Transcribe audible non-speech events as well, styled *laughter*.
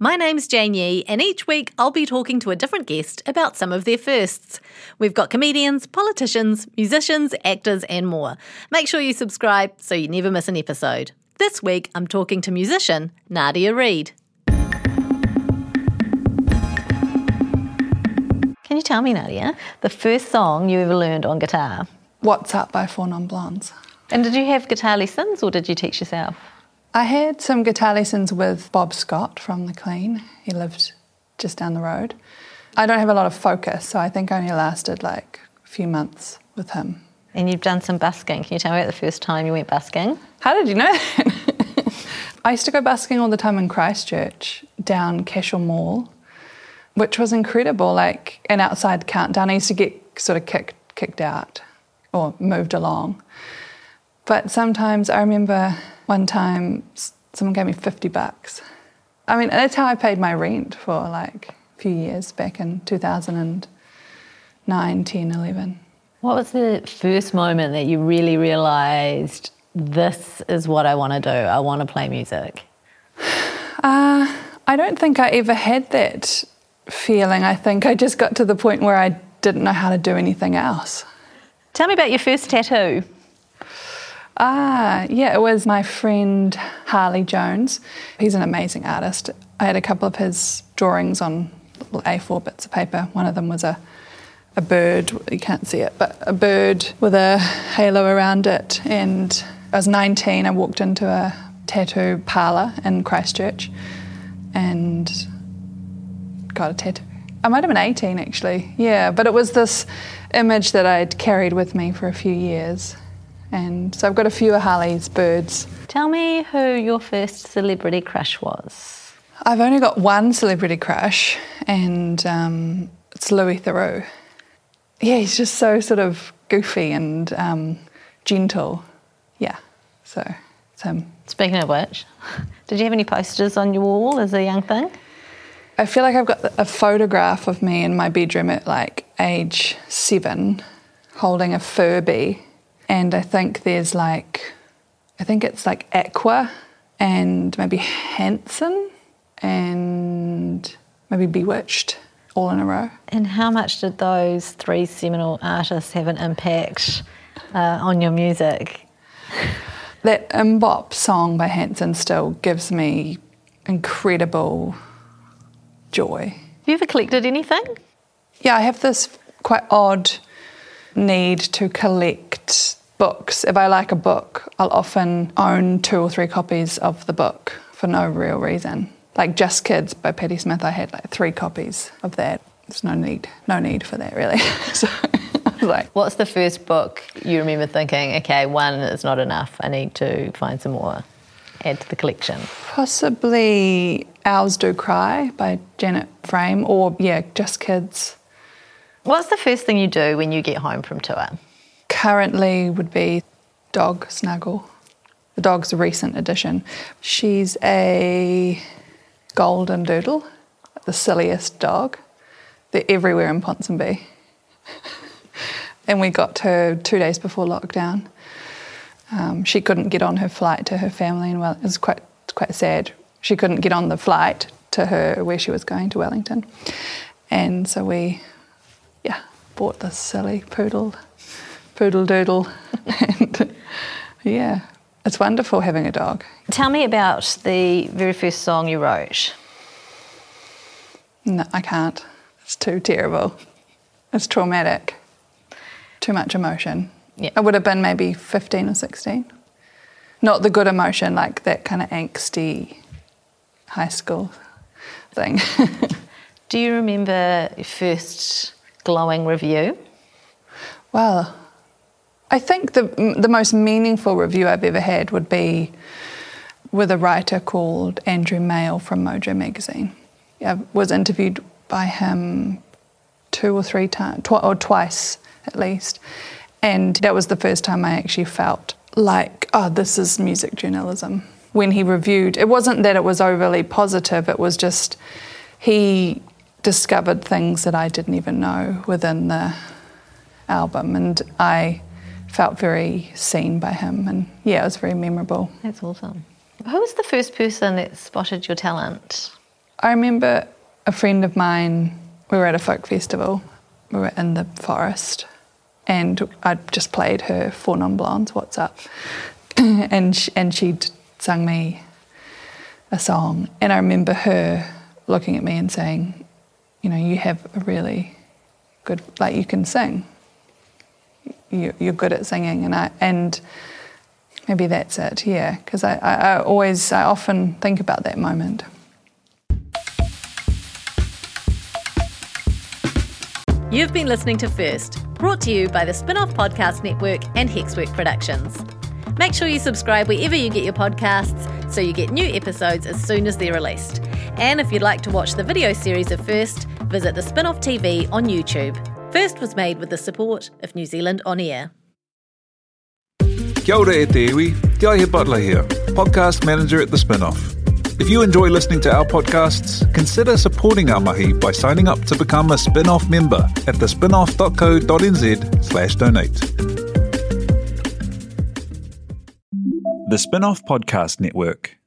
My name's Jane Yee, and each week I'll be talking to a different guest about some of their firsts. We've got comedians, politicians, musicians, actors, and more. Make sure you subscribe so you never miss an episode. This week I'm talking to musician Nadia Reid. Can you tell me, Nadia, the first song you ever learned on guitar? What's Up by Four Non Blondes. And did you have guitar lessons or did you teach yourself? I had some guitar lessons with Bob Scott from The Clean. He lived just down the road. I don't have a lot of focus, so I think I only lasted like a few months with him. And you've done some busking. Can you tell me about the first time you went busking? How did you know that? *laughs* I used to go busking all the time in Christchurch down Cashel Mall, which was incredible. Like an outside countdown, I used to get sort of kicked kicked out or moved along. But sometimes I remember one time someone gave me 50 bucks. I mean, that's how I paid my rent for like a few years back in 2009, 10, 11. What was the first moment that you really realised this is what I want to do? I want to play music? *sighs* Uh, I don't think I ever had that feeling. I think I just got to the point where I didn't know how to do anything else. Tell me about your first tattoo. Ah, yeah, it was my friend Harley Jones. He's an amazing artist. I had a couple of his drawings on little A4 bits of paper. One of them was a a bird, you can't see it, but a bird with a halo around it. And I was 19, I walked into a tattoo parlour in Christchurch and got a tattoo. I might have been 18 actually, yeah, but it was this image that I'd carried with me for a few years. And so I've got a few of Harley's birds. Tell me who your first celebrity crush was. I've only got one celebrity crush, and um, it's Louis Theroux. Yeah, he's just so sort of goofy and um, gentle. Yeah, so it's him. Speaking of which, *laughs* did you have any posters on your wall as a young thing? I feel like I've got a photograph of me in my bedroom at like age seven holding a Furby. And I think there's like, I think it's like Aqua and maybe Hanson and maybe Bewitched all in a row. And how much did those three seminal artists have an impact uh, on your music? *laughs* That MMMBop song by Hanson still gives me incredible joy. Have you ever collected anything? Yeah, I have this quite odd need to collect books. If I like a book, I'll often own two or three copies of the book for no real reason. Like Just Kids by Patti Smith, I had like three copies of that. There's no need, no need for that really. *laughs* so I was *laughs* like, What's the first book you remember thinking, okay, one is not enough, I need to find some more, add to the collection? possibly Owls Do Cry by Janet Frame, or yeah, Just Kids. What's the first thing you do when you get home from tour? Currently would be Dog Snuggle. The dog's a recent addition. She's a golden doodle, the silliest dog. They're everywhere in Ponsonby. and we got her two days before lockdown. Um, she couldn't get on her flight to her family, and well, it was quite quite sad. She couldn't get on the flight to her where she was going to Wellington, and so we yeah, bought this silly poodle, poodle doodle. and yeah, it's wonderful having a dog. Tell me about the very first song you wrote. No, I can't. It's too terrible. It's traumatic. Too much emotion. Yeah. I would have been maybe 15 or 16. Not the good emotion, like that kind of angsty high school thing. *laughs* Do you remember your first glowing review? Well, I think the the most meaningful review I've ever had would be with a writer called Andrew Male from Mojo magazine. I was interviewed by him two or three times, tw- or twice at least, and that was the first time I actually felt like, oh, this is music journalism. When he reviewed, it wasn't that it was overly positive, it was just he discovered things that I didn't even know within the album, and I felt very seen by him, and yeah, it was very memorable. That's awesome. Who was the first person that spotted your talent? I remember a friend of mine, we were at a folk festival, we were in the forest, and I just played her Four Non Blondes, What's Up? *clears throat* and, sh- and she'd sung me a song. And I remember her looking at me and saying, You know, you have a really good, like, you can sing. You, you're good at singing. And I, and maybe that's it, yeah, because I, I, I always, I often think about that moment. You've been listening to First, brought to you by the Spinoff Podcast Network and Hexwork Productions. Make sure you subscribe wherever you get your podcasts so you get new episodes as soon as they're released. And if you'd like to watch the video series of First, visit the Spinoff TV on YouTube. First was made with the support of New Zealand On Air. Kia ora e te iwi, Te Aihe Butler here, podcast manager at The Spinoff. If you enjoy listening to our podcasts, consider supporting our mahi by signing up to become a Spinoff member at thespinoff.co.nz slash donate. The Spinoff Podcast Network.